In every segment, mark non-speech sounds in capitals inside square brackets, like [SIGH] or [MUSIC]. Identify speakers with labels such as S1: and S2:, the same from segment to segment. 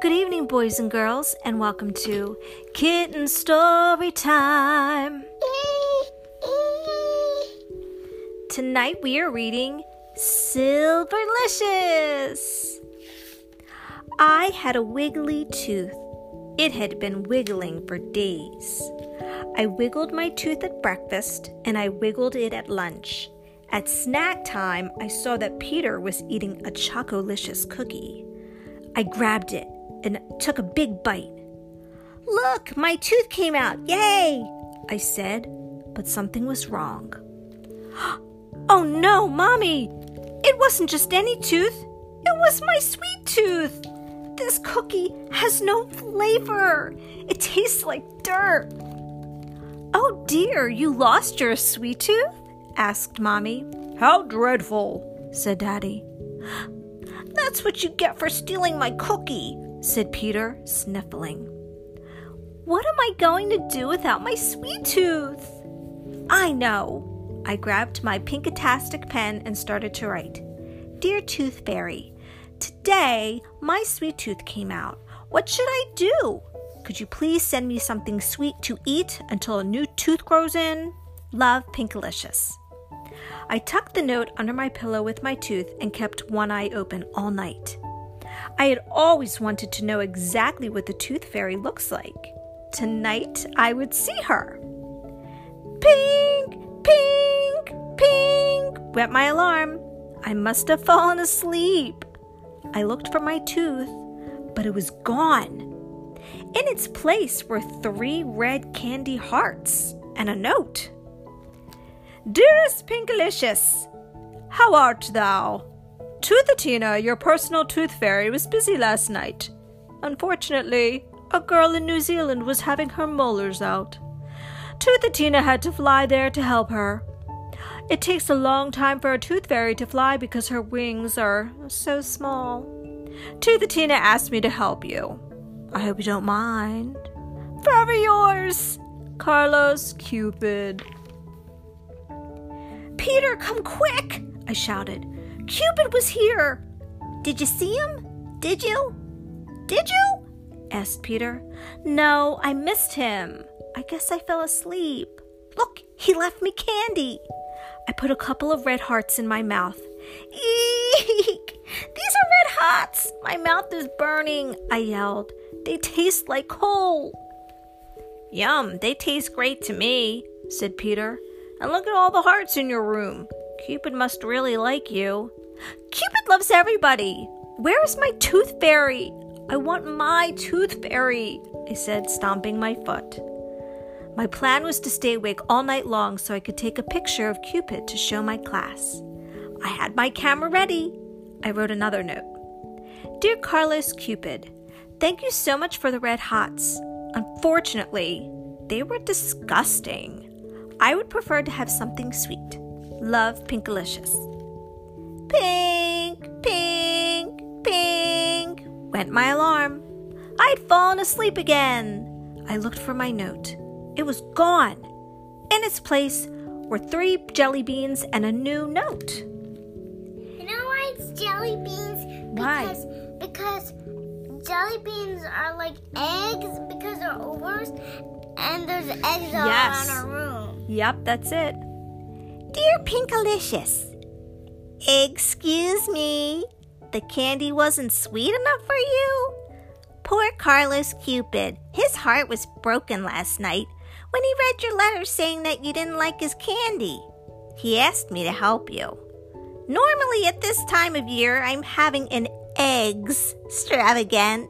S1: Good evening, boys and girls, and welcome to Kitten Story Time. Tonight we are reading Silverlicious. I had a wiggly tooth. It had been wiggling for days. I wiggled my tooth at breakfast and I wiggled it at lunch. At snack time, I saw that Peter was eating a Chocolicious cookie. I grabbed it and took a big bite. Look, my tooth came out! Yay! I said, but something was wrong. [GASPS] Oh no, Mommy! It wasn't just any tooth, it was my sweet tooth! This cookie has no flavor. It tastes like dirt. Oh dear, you lost your sweet tooth? asked Mommy. How dreadful, said Daddy. [GASPS] That's what you get for stealing my cookie, said Peter, sniffling. What am I going to do without my sweet tooth? I know. I grabbed my pinkatastic pen and started to write. Dear Tooth Fairy, today my sweet tooth came out. What should I do? Could you please send me something sweet to eat until a new tooth grows in? Love, Pinkalicious. I tucked the note under my pillow with my tooth and kept one eye open all night. I had always wanted to know exactly what the tooth fairy looks like. Tonight I would see her. Pink, pink, pink, went my alarm. I must have fallen asleep. I looked for my tooth, but it was gone. In its place were three red candy hearts and a note. Dearest Pinkalicious, how art thou? Toothatina, your personal tooth fairy, was busy last night. Unfortunately, a girl in New Zealand was having her molars out. Toothatina had to fly there to help her. It takes a long time for a tooth fairy to fly because her wings are so small. Toothatina asked me to help you. I hope you don't mind. Forever yours, Carlos Cupid. Peter, come quick! I shouted. Cupid was here. Did you see him? Did you? Did you? asked Peter. No, I missed him. I guess I fell asleep. Look, he left me candy. I put a couple of red hearts in my mouth. Eek! These are red hearts! My mouth is burning, I yelled. They taste like coal. Yum, they taste great to me, said Peter. And look at all the hearts in your room. Cupid must really like you. Cupid loves everybody. Where is my tooth fairy? I want my tooth fairy, I said, stomping my foot. My plan was to stay awake all night long so I could take a picture of Cupid to show my class. I had my camera ready. I wrote another note. Dear Carlos Cupid, thank you so much for the red hots. Unfortunately, they were disgusting. I would prefer to have something sweet. Love, Pinkalicious. Pink, pink, pink, went my alarm. I had fallen asleep again. I looked for my note. It was gone. In its place were three jelly beans and a new note.
S2: You know why it's jelly beans?
S1: Why?
S2: Because, because jelly beans are like eggs because they're overs, and there's eggs all around our room.
S1: Yep, that's it. Dear Pinkalicious, excuse me, the candy wasn't sweet enough for you? Poor Carlos Cupid. His heart was broken last night when he read your letter saying that you didn't like his candy. He asked me to help you. Normally, at this time of year, I'm having an eggs extravagant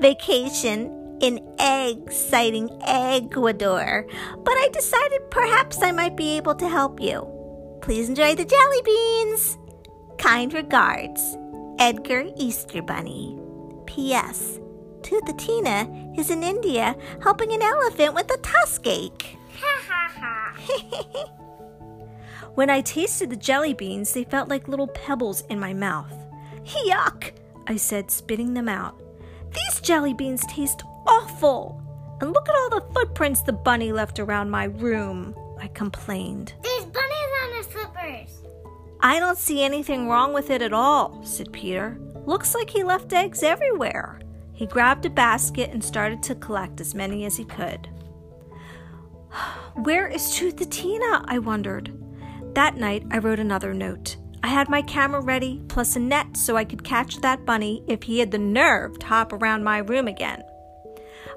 S1: vacation in exciting Ecuador, but I decided perhaps I might be able to help you. Please enjoy the jelly beans. Kind regards, Edgar Easter Bunny. P.S. Toothatina is in India helping an elephant with a tusk ache.
S2: Ha ha ha.
S1: When I tasted the jelly beans, they felt like little pebbles in my mouth. Yuck! I said, spitting them out. These jelly beans taste awful! And look at all the footprints the bunny left around my room, I complained. I don't see anything wrong with it at all, said Peter. Looks like he left eggs everywhere. He grabbed a basket and started to collect as many as he could. Where is Toothatina? I wondered. That night, I wrote another note. I had my camera ready, plus a net so I could catch that bunny if he had the nerve to hop around my room again.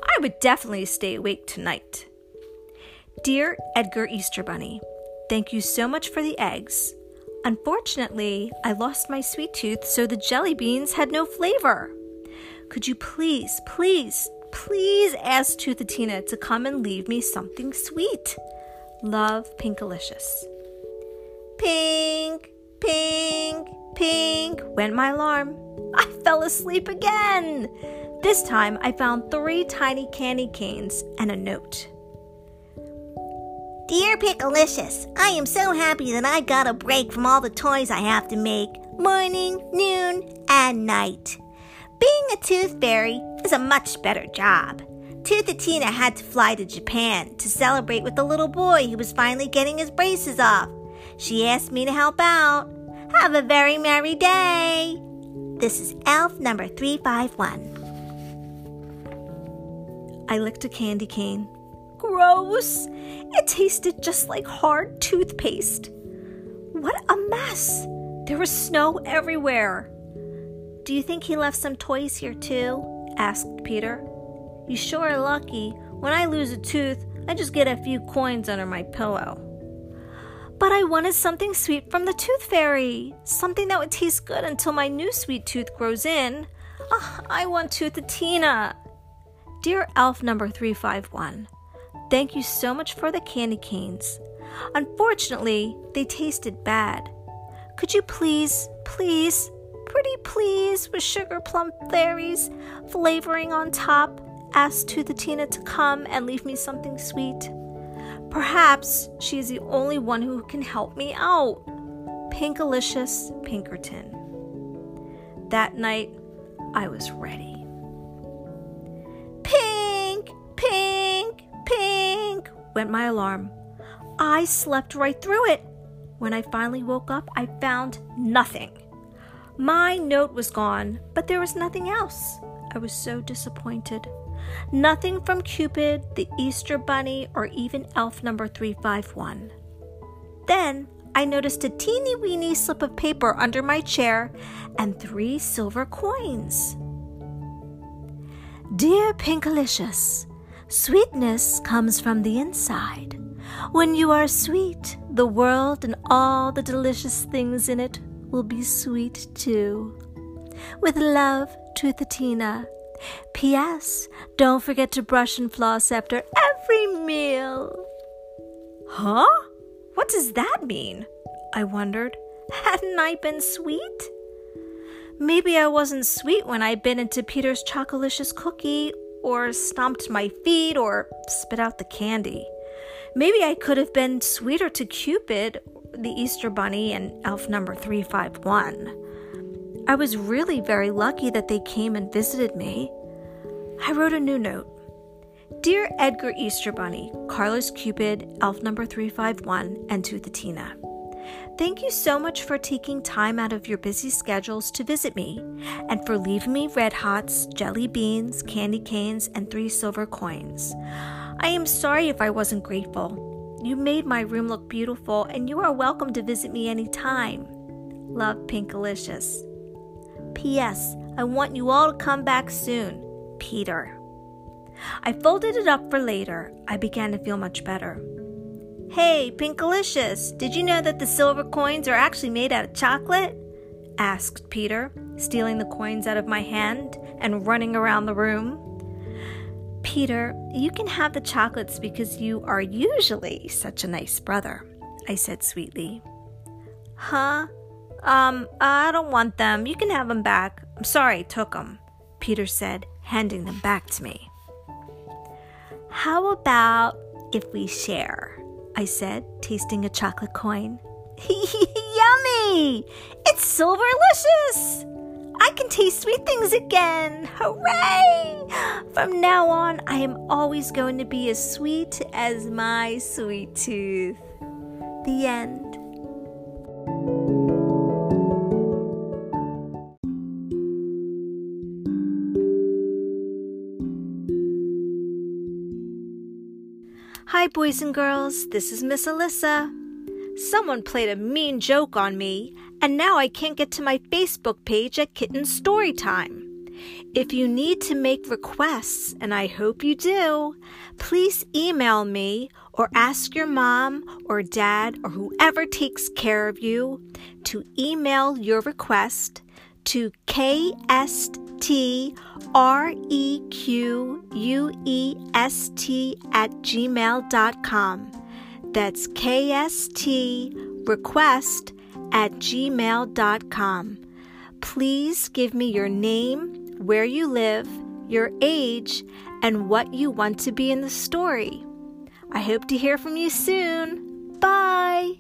S1: I would definitely stay awake tonight. Dear Edgar Easter Bunny, thank you so much for the eggs. Unfortunately, I lost my sweet tooth, so the jelly beans had no flavor. Could you please, please, please ask Toothatina to come and leave me something sweet? Love, Pinkalicious. Pink, pink, pink went my alarm. I fell asleep again. This time I found three tiny candy canes and a note.
S3: Dear Pinkalicious, I am so happy that I got a break from all the toys I have to make morning, noon, and night. Being a tooth fairy is a much better job. Toothatina had to fly to Japan to celebrate with the little boy who was finally getting his braces off. She asked me to help out. Have a very merry day. This is elf number 351.
S1: I licked a candy cane. Gross! It tasted just like hard toothpaste. What a mess! There was snow everywhere. Do you think he left some toys here too? asked Peter. You sure are lucky. When I lose a tooth, I just get a few coins under my pillow. But I wanted something sweet from the tooth fairy, something that would taste good until my new sweet tooth grows in. Oh, I want Toothatina. Dear Elf number 351, thank you so much for the candy canes. Unfortunately, they tasted bad. Could you please, please Pretty please with sugar plum fairies flavoring on top, asked Toothatina to come and leave me something sweet. Perhaps she is the only one who can help me out. Pinkalicious Pinkerton. That night, I was ready. Went my alarm. I slept right through it. When I finally woke up, I found nothing. My note was gone, but there was nothing else. I was so disappointed. Nothing from Cupid, the Easter Bunny, or even elf number 351. Then I noticed a teeny weeny slip of paper under my chair and three silver coins. Dear Pinkalicious, sweetness comes from the inside. When you are sweet, the world and all the delicious things in it will be sweet too. With love, Toothatina. P.S. Don't forget to brush and floss after every meal. Huh? What does that mean? I wondered. Hadn't I been sweet? Maybe I wasn't sweet when I bit into Peter's chocolicious cookie, or stomped my feet, or spit out the candy. Maybe I could have been sweeter to Cupid the Easter Bunny and Elf number 351. I was really very lucky that they came and visited me. I wrote a new note. Dear Edgar Easter Bunny, Carlos Cupid, Elf number 351, and Toothatina. Thank you so much for taking time out of your busy schedules to visit me and for leaving me red hots, jelly beans, candy canes, and three silver coins. I am sorry if I wasn't grateful. You made my room look beautiful, and you are welcome to visit me anytime. Love, Pinkalicious. P.S. I want you all to come back soon. Peter. I folded it up for later. I began to feel much better. Hey, Pinkalicious, did you know that the silver coins are actually made out of chocolate? asked Peter, stealing the coins out of my hand and running around the room. Peter, you can have the chocolates because you are usually such a nice brother, I said sweetly. Huh? Um, I don't want them. You can have them back. I'm sorry I took them, Peter said, handing them back to me. How about if we share? I said, tasting a chocolate coin. [LAUGHS] Yummy! It's silverlicious! I can taste sweet things again. Hooray! From now on, I am always going to be as sweet as my sweet tooth. The end. Hi, boys and girls. This is Miss Elissa. Someone played a mean joke on me, and now I can't get to my Facebook page at Kitten Storytime. If you need to make requests, and I hope you do, please email me or ask your mom or dad or whoever takes care of you to email your request to kstrequest at gmail.com. That's K S T request at gmail.com. Please give me your name, where you live, your age, and what you want to be in the story. I hope to hear from you soon. Bye!